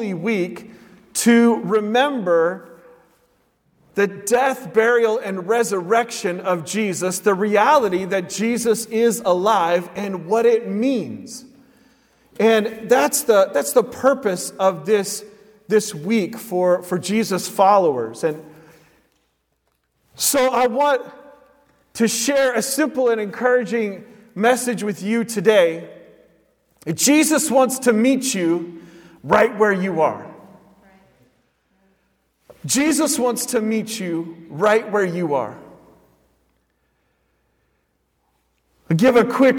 Holy Week to remember the death, burial, and resurrection of Jesus, the reality that Jesus is alive and what it means. And that's the, that's the purpose of this, this week for, for Jesus followers. And so I want to share a simple and encouraging message with you today. Jesus wants to meet you right where you are. Jesus wants to meet you right where you are. I'll give a quick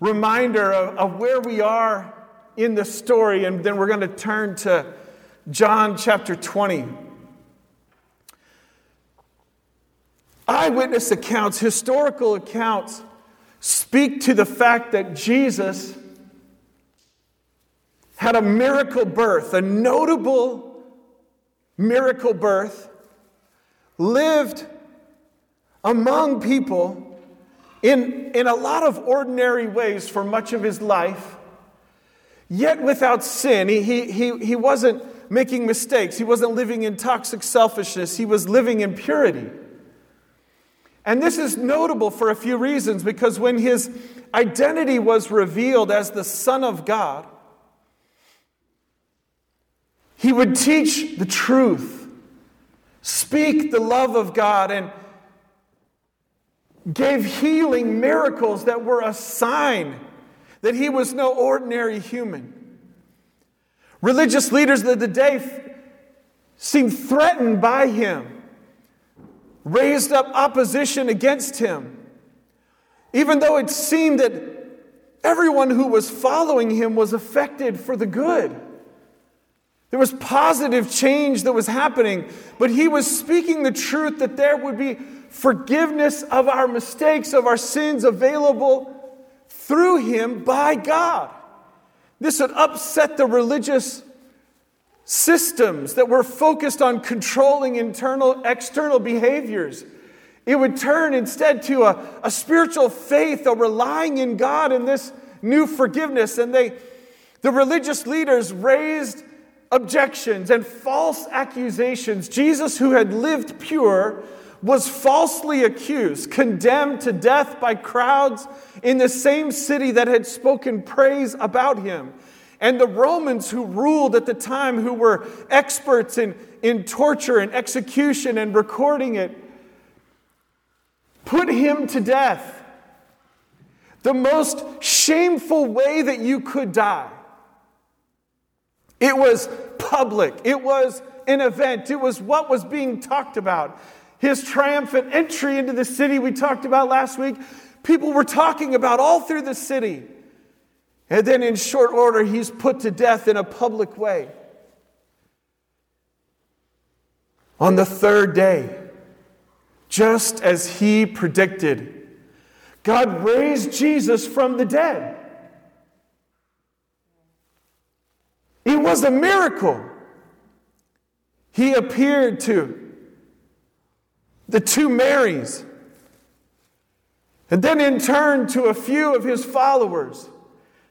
reminder of, of where we are in the story, and then we're going to turn to John chapter 20. Eyewitness accounts, historical accounts, speak to the fact that Jesus had a miracle birth, a notable miracle birth, lived among people in, in a lot of ordinary ways for much of his life, yet without sin. He, he, he, he wasn't making mistakes, he wasn't living in toxic selfishness, he was living in purity. And this is notable for a few reasons because when his identity was revealed as the Son of God, he would teach the truth, speak the love of God, and gave healing miracles that were a sign that he was no ordinary human. Religious leaders of the day seemed threatened by him, raised up opposition against him, even though it seemed that everyone who was following him was affected for the good. There was positive change that was happening, but he was speaking the truth that there would be forgiveness of our mistakes, of our sins available through him by God. This would upset the religious systems that were focused on controlling internal, external behaviors. It would turn instead to a, a spiritual faith, a relying in God and this new forgiveness. And they, the religious leaders raised objections and false accusations. Jesus, who had lived pure, was falsely accused, condemned to death by crowds in the same city that had spoken praise about him. And the Romans who ruled at the time, who were experts in, in torture and execution and recording it, put him to death. The most shameful way that you could die. It was public, it was an event, it was what was being talked about. His triumphant entry into the city we talked about last week, people were talking about all through the city. And then in short order, he's put to death in a public way. On the third day, just as he predicted, God raised Jesus from the dead. Was a miracle. He appeared to the two Marys, and then in turn to a few of his followers.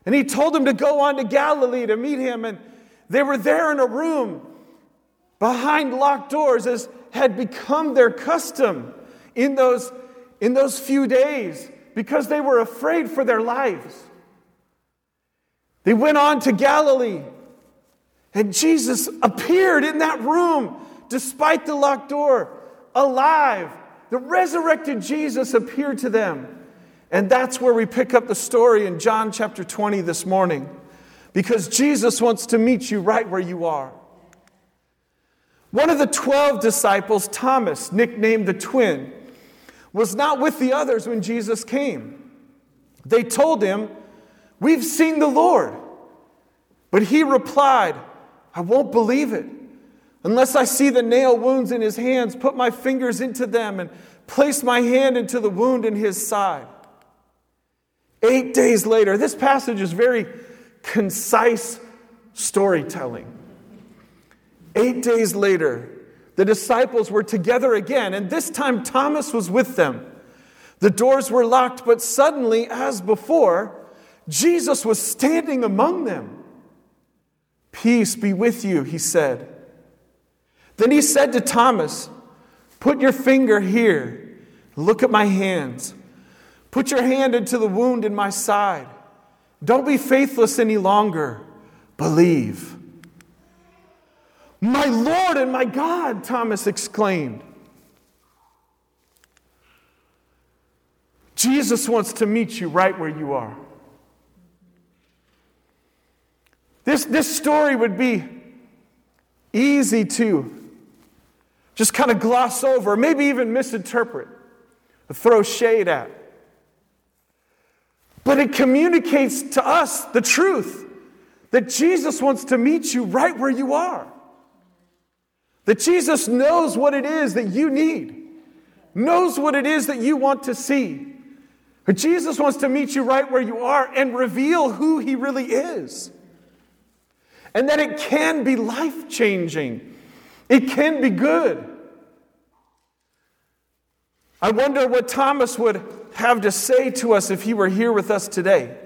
And he told them to go on to Galilee to meet him. And they were there in a room behind locked doors, as had become their custom in those, in those few days, because they were afraid for their lives. They went on to Galilee. And Jesus appeared in that room despite the locked door, alive. The resurrected Jesus appeared to them. And that's where we pick up the story in John chapter 20 this morning. Because Jesus wants to meet you right where you are. One of the 12 disciples, Thomas, nicknamed the twin, was not with the others when Jesus came. They told him, We've seen the Lord. But he replied, I won't believe it unless I see the nail wounds in his hands, put my fingers into them, and place my hand into the wound in his side. Eight days later, this passage is very concise storytelling. Eight days later, the disciples were together again, and this time Thomas was with them. The doors were locked, but suddenly, as before, Jesus was standing among them. Peace be with you, he said. Then he said to Thomas, Put your finger here. Look at my hands. Put your hand into the wound in my side. Don't be faithless any longer. Believe. My Lord and my God, Thomas exclaimed. Jesus wants to meet you right where you are. This, this story would be easy to just kind of gloss over, maybe even misinterpret, throw shade at. But it communicates to us the truth that Jesus wants to meet you right where you are. That Jesus knows what it is that you need, knows what it is that you want to see. But Jesus wants to meet you right where you are and reveal who he really is. And that it can be life changing, it can be good. I wonder what Thomas would have to say to us if he were here with us today.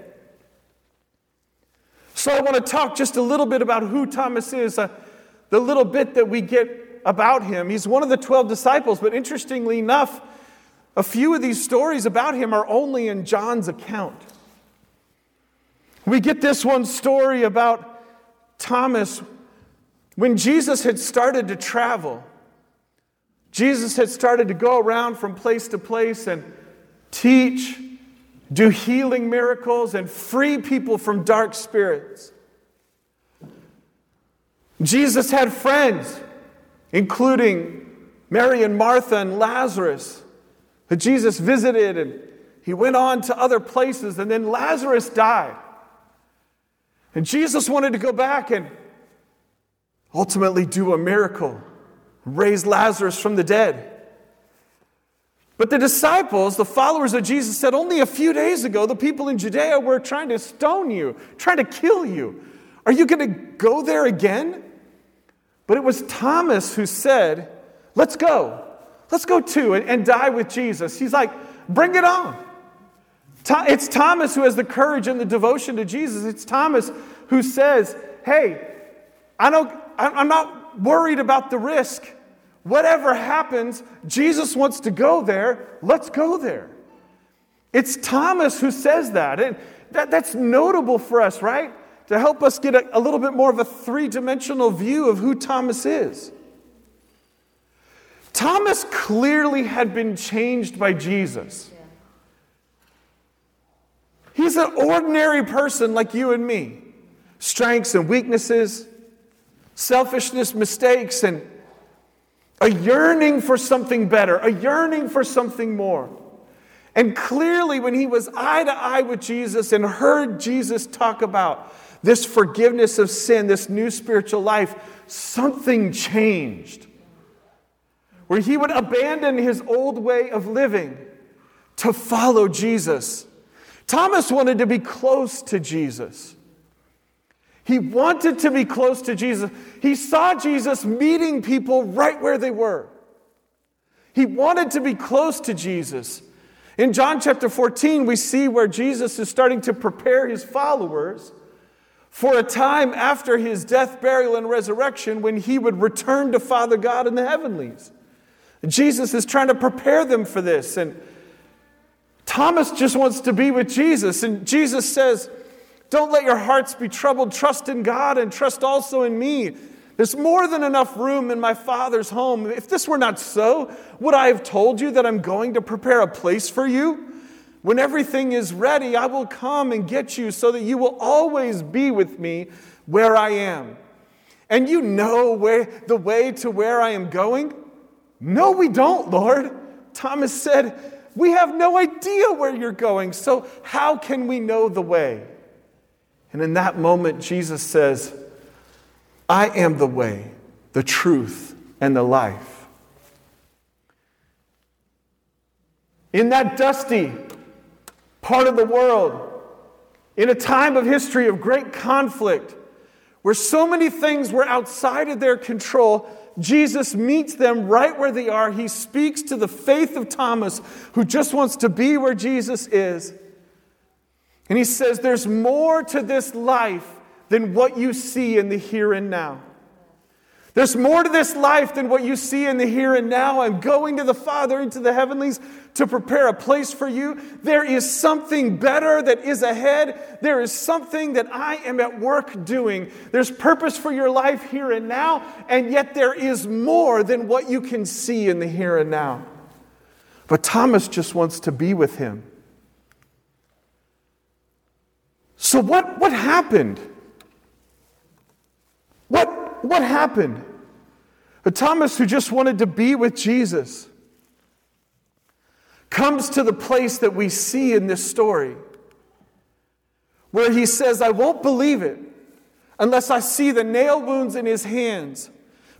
So I want to talk just a little bit about who Thomas is, uh, the little bit that we get about him. He's one of the 12 disciples, but interestingly enough, a few of these stories about him are only in John's account. We get this one story about Thomas when Jesus had started to travel. Jesus had started to go around from place to place and teach, do healing miracles, and free people from dark spirits. Jesus had friends, including Mary and Martha and Lazarus, that Jesus visited, and he went on to other places, and then Lazarus died. And Jesus wanted to go back and ultimately do a miracle raise Lazarus from the dead. But the disciples, the followers of Jesus, said only a few days ago the people in Judea were trying to stone you, trying to kill you. Are you going to go there again? But it was Thomas who said, Let's go. Let's go too and, and die with Jesus. He's like, Bring it on. It's Thomas who has the courage and the devotion to Jesus. It's Thomas who says, Hey, I don't, I'm not worried about the risk. Whatever happens, Jesus wants to go there. Let's go there. It's Thomas who says that. And that, that's notable for us, right? To help us get a, a little bit more of a three dimensional view of who Thomas is. Thomas clearly had been changed by Jesus. He's an ordinary person like you and me, strengths and weaknesses, selfishness, mistakes, and a yearning for something better, a yearning for something more. And clearly, when he was eye to eye with Jesus and heard Jesus talk about this forgiveness of sin, this new spiritual life, something changed. Where he would abandon his old way of living to follow Jesus. Thomas wanted to be close to Jesus. He wanted to be close to Jesus. He saw Jesus meeting people right where they were. He wanted to be close to Jesus. In John chapter 14, we see where Jesus is starting to prepare his followers for a time after his death, burial, and resurrection when he would return to Father God in the heavenlies. Jesus is trying to prepare them for this. And Thomas just wants to be with Jesus. And Jesus says, don't let your hearts be troubled. Trust in God and trust also in me. There's more than enough room in my Father's home. If this were not so, would I have told you that I'm going to prepare a place for you? When everything is ready, I will come and get you so that you will always be with me where I am. And you know where the way to where I am going? No, we don't, Lord. Thomas said, We have no idea where you're going, so how can we know the way? And in that moment, Jesus says, I am the way, the truth, and the life. In that dusty part of the world, in a time of history of great conflict, where so many things were outside of their control, Jesus meets them right where they are. He speaks to the faith of Thomas, who just wants to be where Jesus is. And he says, There's more to this life than what you see in the here and now. There's more to this life than what you see in the here and now. I'm going to the Father into the heavenlies to prepare a place for you. There is something better that is ahead. There is something that I am at work doing. There's purpose for your life here and now, and yet there is more than what you can see in the here and now. But Thomas just wants to be with him. So, what, what happened? What, what happened? A Thomas who just wanted to be with Jesus comes to the place that we see in this story where he says, I won't believe it unless I see the nail wounds in his hands,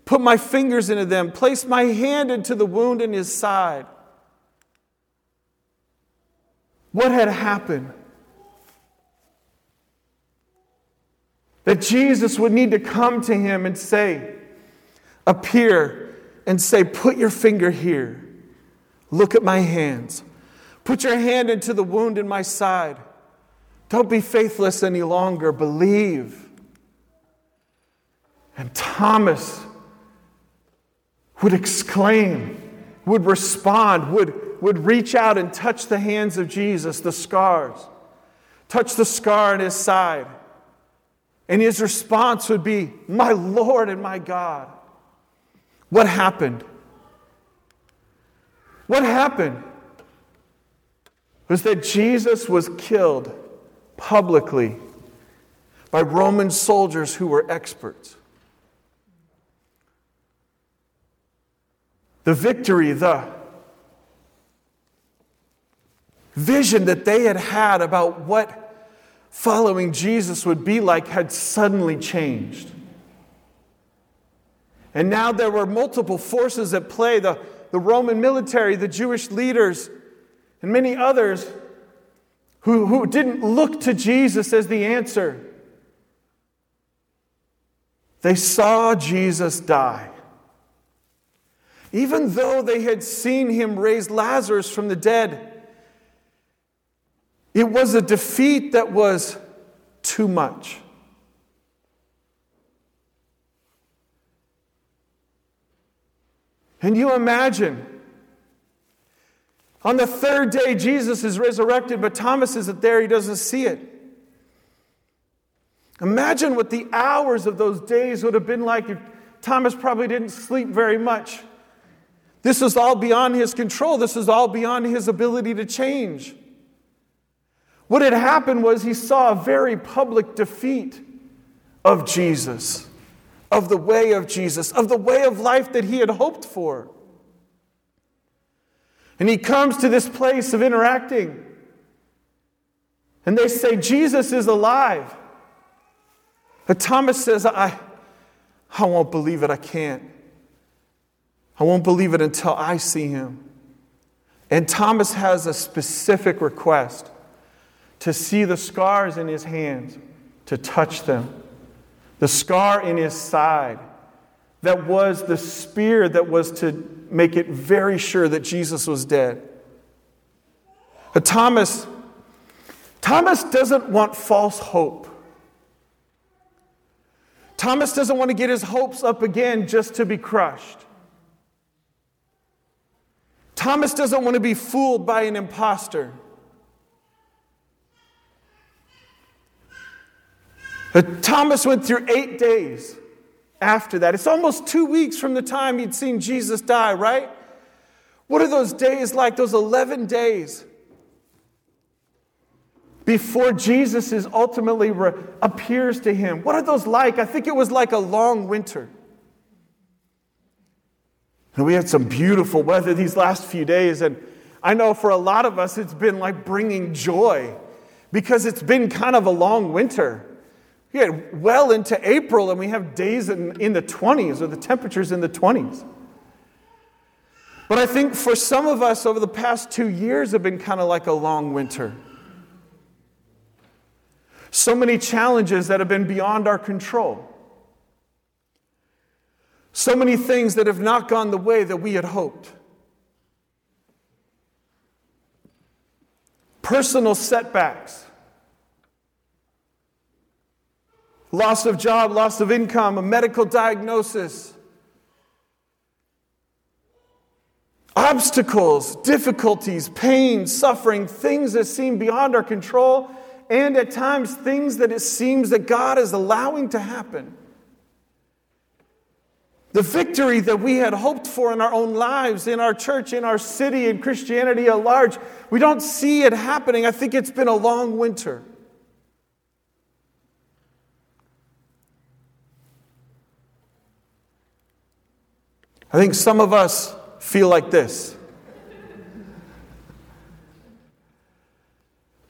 put my fingers into them, place my hand into the wound in his side. What had happened? That Jesus would need to come to him and say, appear and say, Put your finger here. Look at my hands. Put your hand into the wound in my side. Don't be faithless any longer. Believe. And Thomas would exclaim, would respond, would, would reach out and touch the hands of Jesus, the scars, touch the scar in his side. And his response would be, My Lord and my God. What happened? What happened was that Jesus was killed publicly by Roman soldiers who were experts. The victory, the vision that they had had about what following Jesus would be like had suddenly changed. And now there were multiple forces at play the, the Roman military, the Jewish leaders, and many others who, who didn't look to Jesus as the answer. They saw Jesus die. Even though they had seen him raise Lazarus from the dead, it was a defeat that was too much. And you imagine, on the third day, Jesus is resurrected, but Thomas isn't there, he doesn't see it. Imagine what the hours of those days would have been like if Thomas probably didn't sleep very much. This is all beyond his control, this is all beyond his ability to change. What had happened was he saw a very public defeat of Jesus, of the way of Jesus, of the way of life that he had hoped for. And he comes to this place of interacting. And they say, Jesus is alive. But Thomas says, I, I won't believe it. I can't. I won't believe it until I see him. And Thomas has a specific request to see the scars in his hands, to touch them, the scar in his side that was the spear that was to make it very sure that Jesus was dead. But Thomas, Thomas doesn't want false hope. Thomas doesn't want to get his hopes up again just to be crushed. Thomas doesn't want to be fooled by an impostor. Uh, Thomas went through eight days after that. It's almost two weeks from the time he'd seen Jesus die, right? What are those days like, those 11 days before Jesus is ultimately re- appears to him? What are those like? I think it was like a long winter. And we had some beautiful weather these last few days, and I know for a lot of us it's been like bringing joy because it's been kind of a long winter. We get well into April and we have days in, in the 20s or the temperatures in the 20s. But I think for some of us over the past two years have been kind of like a long winter. So many challenges that have been beyond our control. So many things that have not gone the way that we had hoped. Personal setbacks loss of job, loss of income, a medical diagnosis, obstacles, difficulties, pain, suffering, things that seem beyond our control, and at times things that it seems that God is allowing to happen. The victory that we had hoped for in our own lives, in our church, in our city, in Christianity at large, we don't see it happening. I think it's been a long winter. I think some of us feel like this.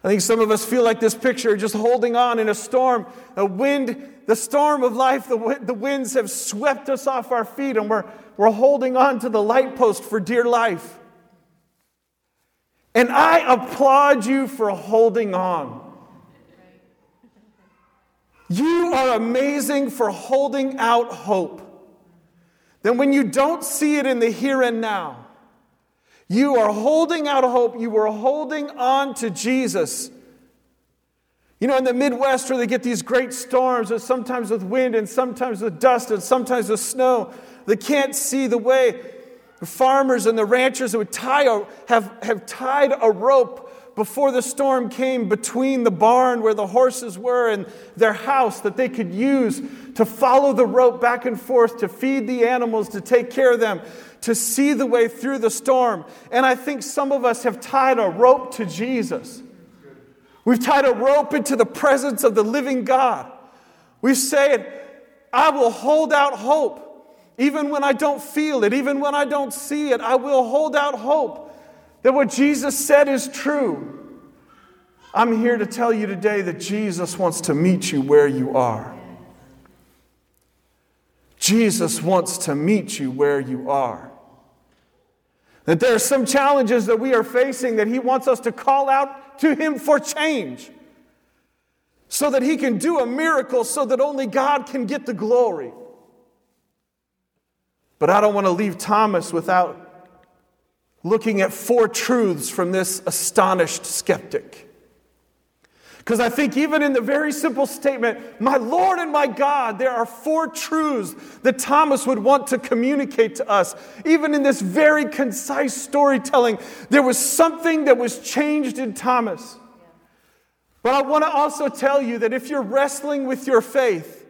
I think some of us feel like this picture, just holding on in a storm. The wind, the storm of life, the, the winds have swept us off our feet, and we're, we're holding on to the light post for dear life. And I applaud you for holding on. You are amazing for holding out hope. Then, when you don't see it in the here and now, you are holding out hope. You are holding on to Jesus. You know, in the Midwest, where they get these great storms, sometimes with wind and sometimes with dust and sometimes with snow, they can't see the way. The farmers and the ranchers would tie a, have, have tied a rope before the storm came between the barn where the horses were and their house that they could use to follow the rope back and forth, to feed the animals, to take care of them, to see the way through the storm. And I think some of us have tied a rope to Jesus. We've tied a rope into the presence of the living God. We've said, I will hold out hope. Even when I don't feel it, even when I don't see it, I will hold out hope that what Jesus said is true. I'm here to tell you today that Jesus wants to meet you where you are. Jesus wants to meet you where you are. That there are some challenges that we are facing that He wants us to call out to Him for change so that He can do a miracle so that only God can get the glory. But I don't want to leave Thomas without looking at four truths from this astonished skeptic. Because I think, even in the very simple statement, my Lord and my God, there are four truths that Thomas would want to communicate to us. Even in this very concise storytelling, there was something that was changed in Thomas. But I want to also tell you that if you're wrestling with your faith,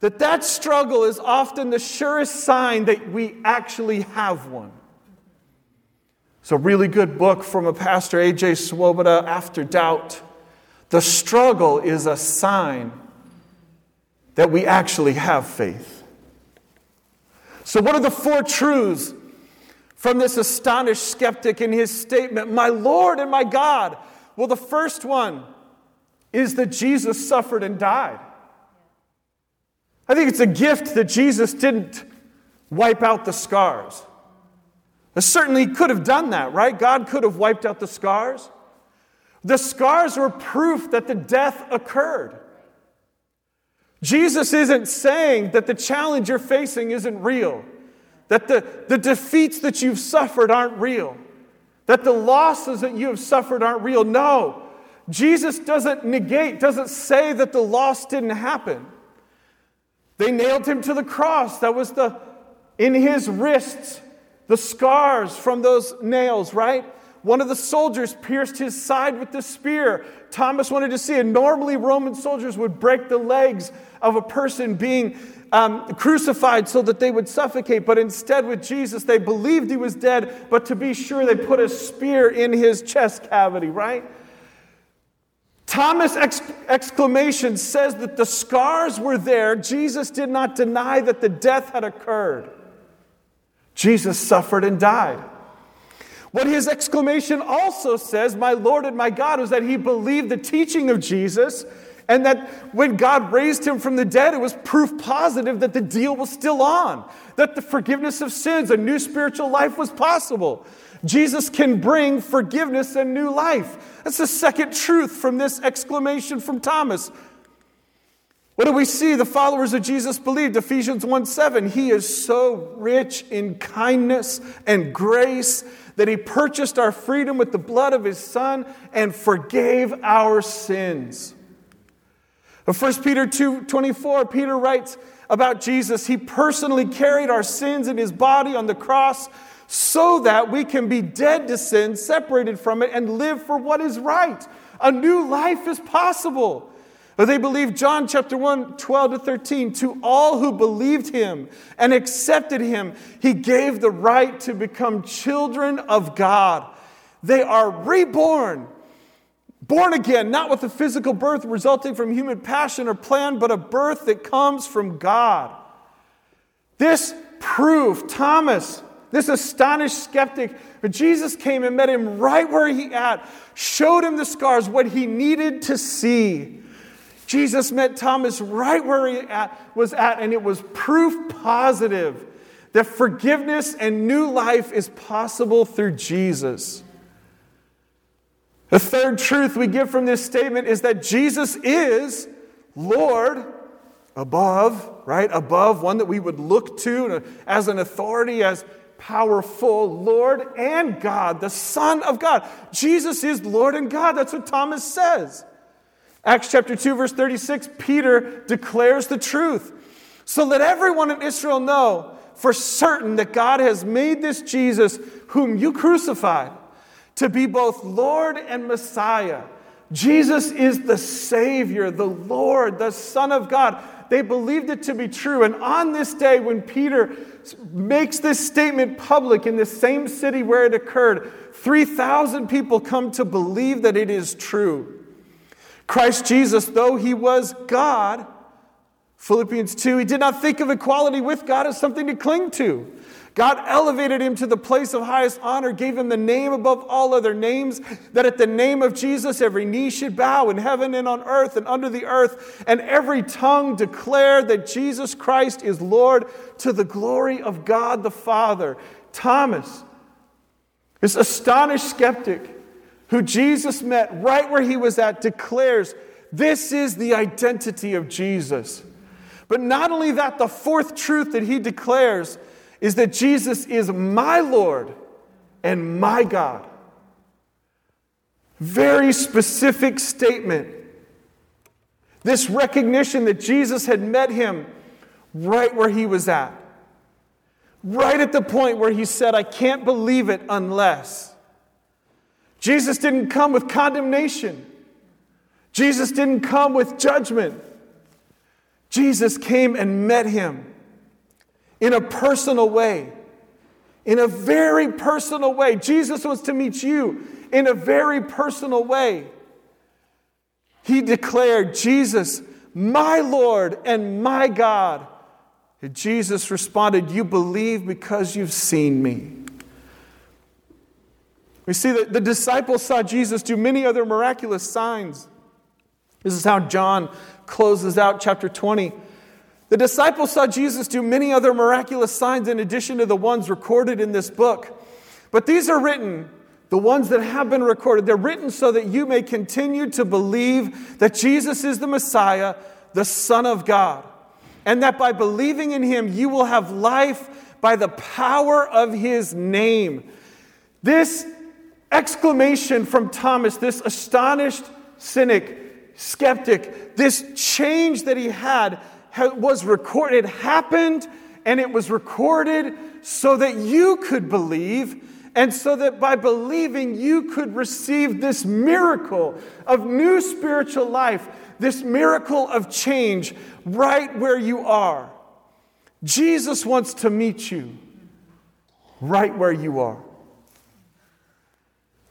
that that struggle is often the surest sign that we actually have one. It's a really good book from a pastor, A.J. Swoboda, After Doubt. The struggle is a sign that we actually have faith. So, what are the four truths from this astonished skeptic in his statement, My Lord and my God? Well, the first one is that Jesus suffered and died. I think it's a gift that Jesus didn't wipe out the scars. Certainly could have done that, right? God could have wiped out the scars. The scars were proof that the death occurred. Jesus isn't saying that the challenge you're facing isn't real, that the, the defeats that you've suffered aren't real, that the losses that you have suffered aren't real. No, Jesus doesn't negate, doesn't say that the loss didn't happen. They nailed him to the cross. That was the in his wrists the scars from those nails, right? One of the soldiers pierced his side with the spear. Thomas wanted to see it. Normally, Roman soldiers would break the legs of a person being um, crucified so that they would suffocate. But instead, with Jesus, they believed he was dead, but to be sure, they put a spear in his chest cavity, right? Thomas' ex- exclamation says that the scars were there. Jesus did not deny that the death had occurred. Jesus suffered and died. What his exclamation also says, my Lord and my God, was that he believed the teaching of Jesus and that when God raised him from the dead, it was proof positive that the deal was still on, that the forgiveness of sins, a new spiritual life was possible. Jesus can bring forgiveness and new life. That's the second truth from this exclamation from Thomas. What do we see? The followers of Jesus believed. Ephesians 1 7. He is so rich in kindness and grace that he purchased our freedom with the blood of his son and forgave our sins. Of 1 Peter 2 24, Peter writes about Jesus, He personally carried our sins in His body on the cross so that we can be dead to sin, separated from it, and live for what is right. A new life is possible. They believe John chapter 1, 12 to 13. To all who believed him and accepted him, he gave the right to become children of God. They are reborn, born again, not with a physical birth resulting from human passion or plan, but a birth that comes from God. This proof, Thomas, this astonished skeptic, but Jesus came and met him right where he at, showed him the scars, what he needed to see. Jesus met Thomas right where he at, was at, and it was proof positive that forgiveness and new life is possible through Jesus. The third truth we get from this statement is that Jesus is Lord above, right? Above, one that we would look to as an authority, as powerful Lord and God, the Son of God. Jesus is Lord and God. That's what Thomas says. Acts chapter 2, verse 36, Peter declares the truth. So let everyone in Israel know for certain that God has made this Jesus, whom you crucified, to be both Lord and Messiah. Jesus is the Savior, the Lord, the Son of God. They believed it to be true. And on this day, when Peter makes this statement public in the same city where it occurred, 3,000 people come to believe that it is true. Christ Jesus, though he was God, Philippians 2, he did not think of equality with God as something to cling to. God elevated him to the place of highest honor, gave him the name above all other names, that at the name of Jesus every knee should bow in heaven and on earth and under the earth, and every tongue declare that Jesus Christ is Lord to the glory of God the Father. Thomas, this astonished skeptic, who Jesus met right where he was at, declares this is the identity of Jesus. But not only that, the fourth truth that he declares is that Jesus is my Lord and my God. Very specific statement. This recognition that Jesus had met him right where he was at. Right at the point where he said, I can't believe it unless. Jesus didn't come with condemnation. Jesus didn't come with judgment. Jesus came and met him in a personal way. In a very personal way. Jesus wants to meet you in a very personal way. He declared, Jesus, my Lord and my God. And Jesus responded, You believe because you've seen me. We see that the disciples saw Jesus do many other miraculous signs. This is how John closes out chapter 20. The disciples saw Jesus do many other miraculous signs in addition to the ones recorded in this book. But these are written, the ones that have been recorded, they're written so that you may continue to believe that Jesus is the Messiah, the Son of God, and that by believing in him, you will have life by the power of his name. This exclamation from Thomas, this astonished cynic, skeptic, this change that he had was recorded, happened, and it was recorded so that you could believe, and so that by believing you could receive this miracle of new spiritual life, this miracle of change right where you are. Jesus wants to meet you right where you are.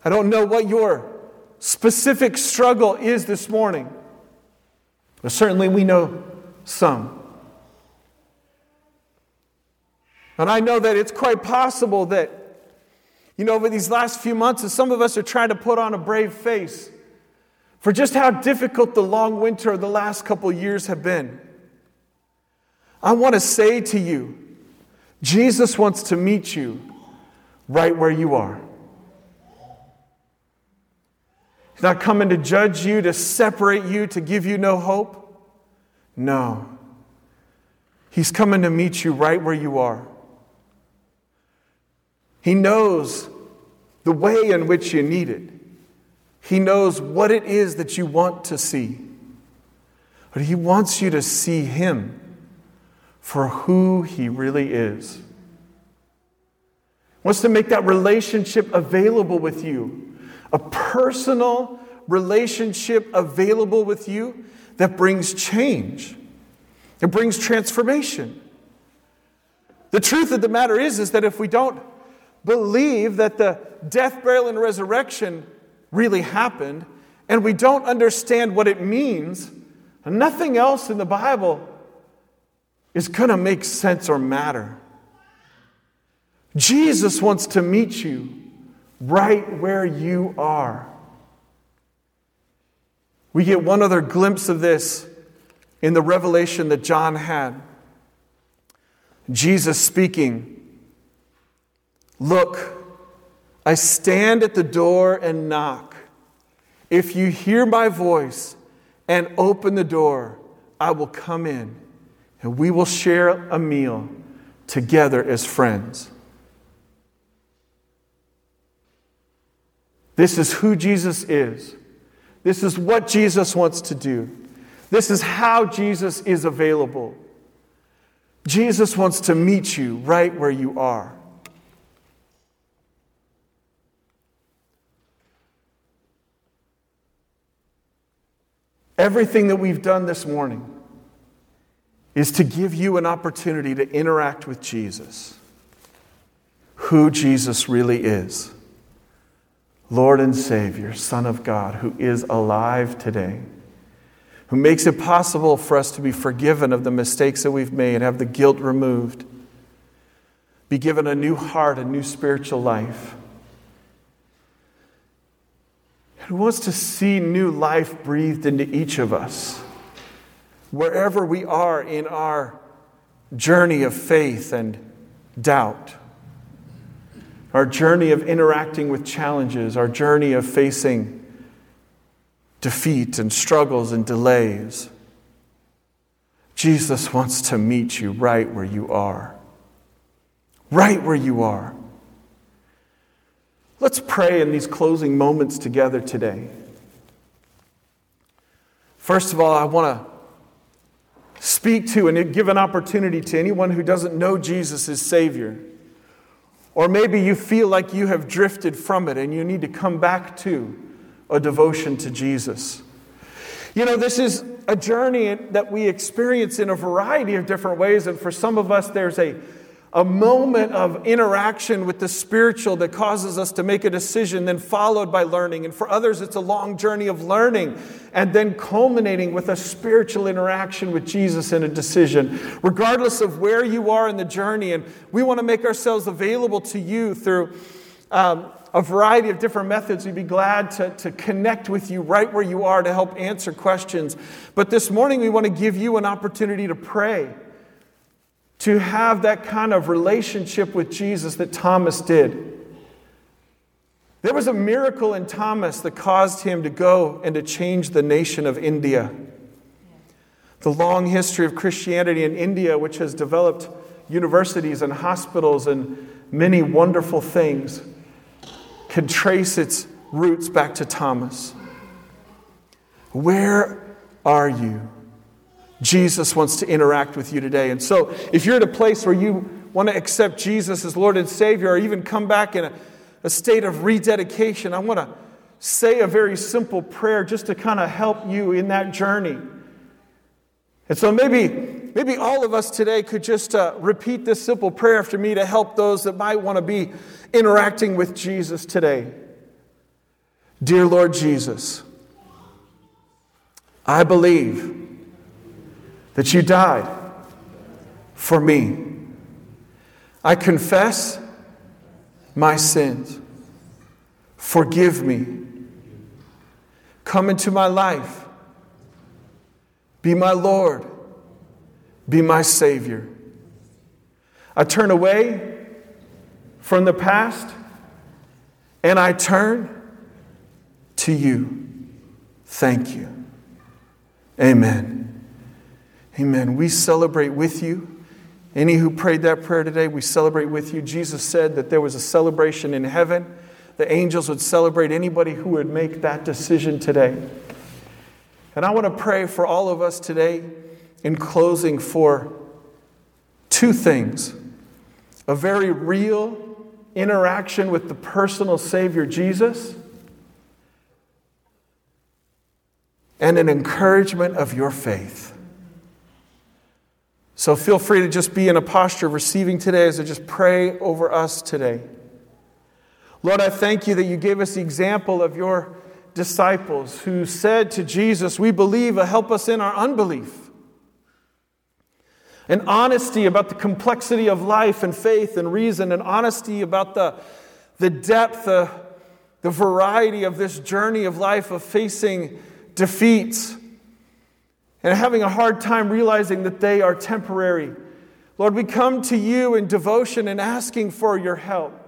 I don't know what your specific struggle is this morning, but certainly we know some. And I know that it's quite possible that, you know, over these last few months, some of us are trying to put on a brave face for just how difficult the long winter of the last couple years have been. I want to say to you, Jesus wants to meet you right where you are. He's not coming to judge you, to separate you, to give you no hope. No. He's coming to meet you right where you are. He knows the way in which you need it. He knows what it is that you want to see. but He wants you to see Him for who He really is. He wants to make that relationship available with you, a personal relationship available with you that brings change, it brings transformation. The truth of the matter is, is that if we don't believe that the death, burial, and resurrection really happened, and we don't understand what it means, nothing else in the Bible is going to make sense or matter. Jesus wants to meet you right where you are. We get one other glimpse of this in the revelation that John had. Jesus speaking, Look, I stand at the door and knock. If you hear my voice and open the door, I will come in and we will share a meal together as friends. This is who Jesus is. This is what Jesus wants to do. This is how Jesus is available. Jesus wants to meet you right where you are. Everything that we've done this morning is to give you an opportunity to interact with Jesus, who Jesus really is Lord and Savior, Son of God, who is alive today, who makes it possible for us to be forgiven of the mistakes that we've made, have the guilt removed, be given a new heart, a new spiritual life. Who wants to see new life breathed into each of us, wherever we are in our journey of faith and doubt, our journey of interacting with challenges, our journey of facing defeat and struggles and delays. Jesus wants to meet you right where you are. Right where you are. Let's pray in these closing moments together today. First of all, I want to speak to and give an opportunity to anyone who doesn't know Jesus as Savior. Or maybe you feel like you have drifted from it and you need to come back to a devotion to Jesus. You know, this is a journey that we experience in a variety of different ways, and for some of us, there's a a moment of interaction with the spiritual that causes us to make a decision, then followed by learning. And for others, it's a long journey of learning and then culminating with a spiritual interaction with Jesus in a decision. Regardless of where you are in the journey, and we want to make ourselves available to you through. Um, a variety of different methods. We'd be glad to, to connect with you right where you are to help answer questions. But this morning, we want to give you an opportunity to pray to have that kind of relationship with Jesus that Thomas did. There was a miracle in Thomas that caused him to go and to change the nation of India. The long history of Christianity in India, which has developed universities and hospitals and many wonderful things, can trace its roots back to Thomas. Where are you? Jesus wants to interact with you today. And so, if you're at a place where you want to accept Jesus as Lord and Savior, or even come back in a, a state of rededication, I want to say a very simple prayer just to kind of help you in that journey. And so, maybe, maybe all of us today could just uh, repeat this simple prayer after me to help those that might want to be interacting with Jesus today. Dear Lord Jesus, I believe that you died for me. I confess my sins. Forgive me. Come into my life. Be my Lord. Be my Savior. I turn away from the past and I turn to you. Thank you. Amen. Amen. We celebrate with you. Any who prayed that prayer today, we celebrate with you. Jesus said that there was a celebration in heaven. The angels would celebrate anybody who would make that decision today. And I want to pray for all of us today in closing for two things a very real interaction with the personal Savior Jesus, and an encouragement of your faith. So feel free to just be in a posture of receiving today as I just pray over us today. Lord, I thank you that you gave us the example of your disciples who said to Jesus, We believe, help us in our unbelief. An honesty about the complexity of life and faith and reason, an honesty about the, the depth, the, the variety of this journey of life of facing defeats and having a hard time realizing that they are temporary. Lord, we come to you in devotion and asking for your help.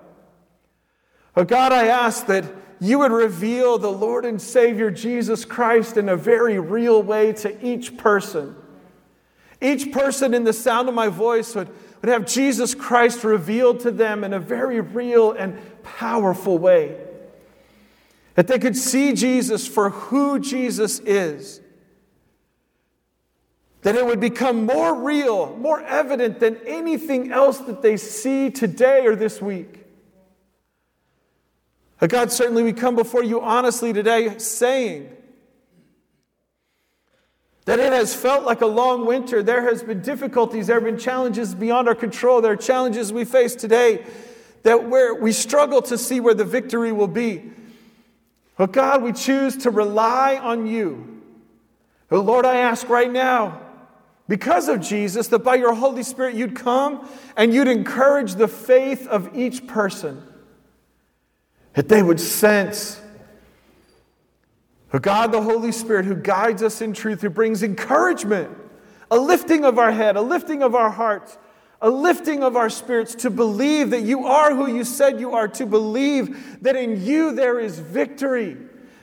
But God, I ask that you would reveal the Lord and Savior Jesus Christ in a very real way to each person. Each person in the sound of my voice would, would have Jesus Christ revealed to them in a very real and powerful way. That they could see Jesus for who Jesus is. That it would become more real, more evident than anything else that they see today or this week. But God, certainly we come before you honestly today saying, that it has felt like a long winter. There has been difficulties, there have been challenges beyond our control. There are challenges we face today that where we struggle to see where the victory will be. But God, we choose to rely on you. But Lord, I ask right now, because of Jesus, that by your Holy Spirit you'd come and you'd encourage the faith of each person. That they would sense God, the Holy Spirit, who guides us in truth, who brings encouragement, a lifting of our head, a lifting of our hearts, a lifting of our spirits to believe that you are who you said you are, to believe that in you there is victory.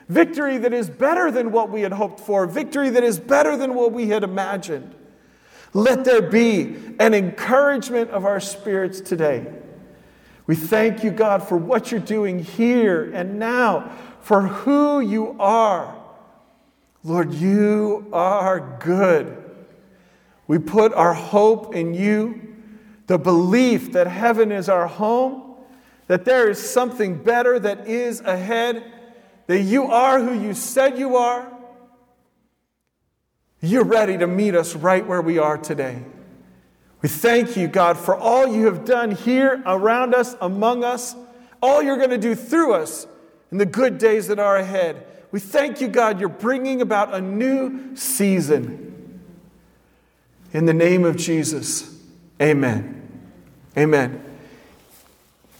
Victory that is better than what we had hoped for, victory that is better than what we had imagined. Let there be an encouragement of our spirits today. We thank you, God, for what you're doing here and now for who you are. Lord, you are good. We put our hope in you, the belief that heaven is our home, that there is something better that is ahead, that you are who you said you are. You're ready to meet us right where we are today. We thank you, God, for all you have done here, around us, among us, all you're going to do through us in the good days that are ahead. We thank you, God, you're bringing about a new season. In the name of Jesus, amen. Amen.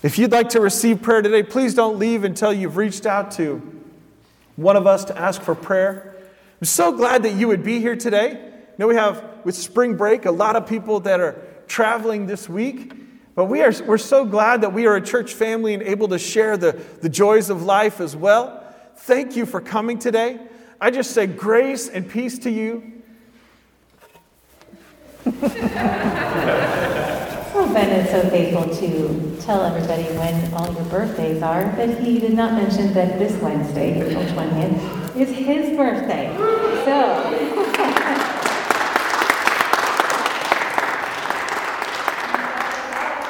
If you'd like to receive prayer today, please don't leave until you've reached out to one of us to ask for prayer. I'm so glad that you would be here today. You know, we have, with spring break, a lot of people that are traveling this week. But we are, we're so glad that we are a church family and able to share the, the joys of life as well. Thank you for coming today. I just say grace and peace to you. well, oh, Ben is so faithful to tell everybody when all your birthdays are, but he did not mention that this Wednesday, April 20th, is his birthday. So.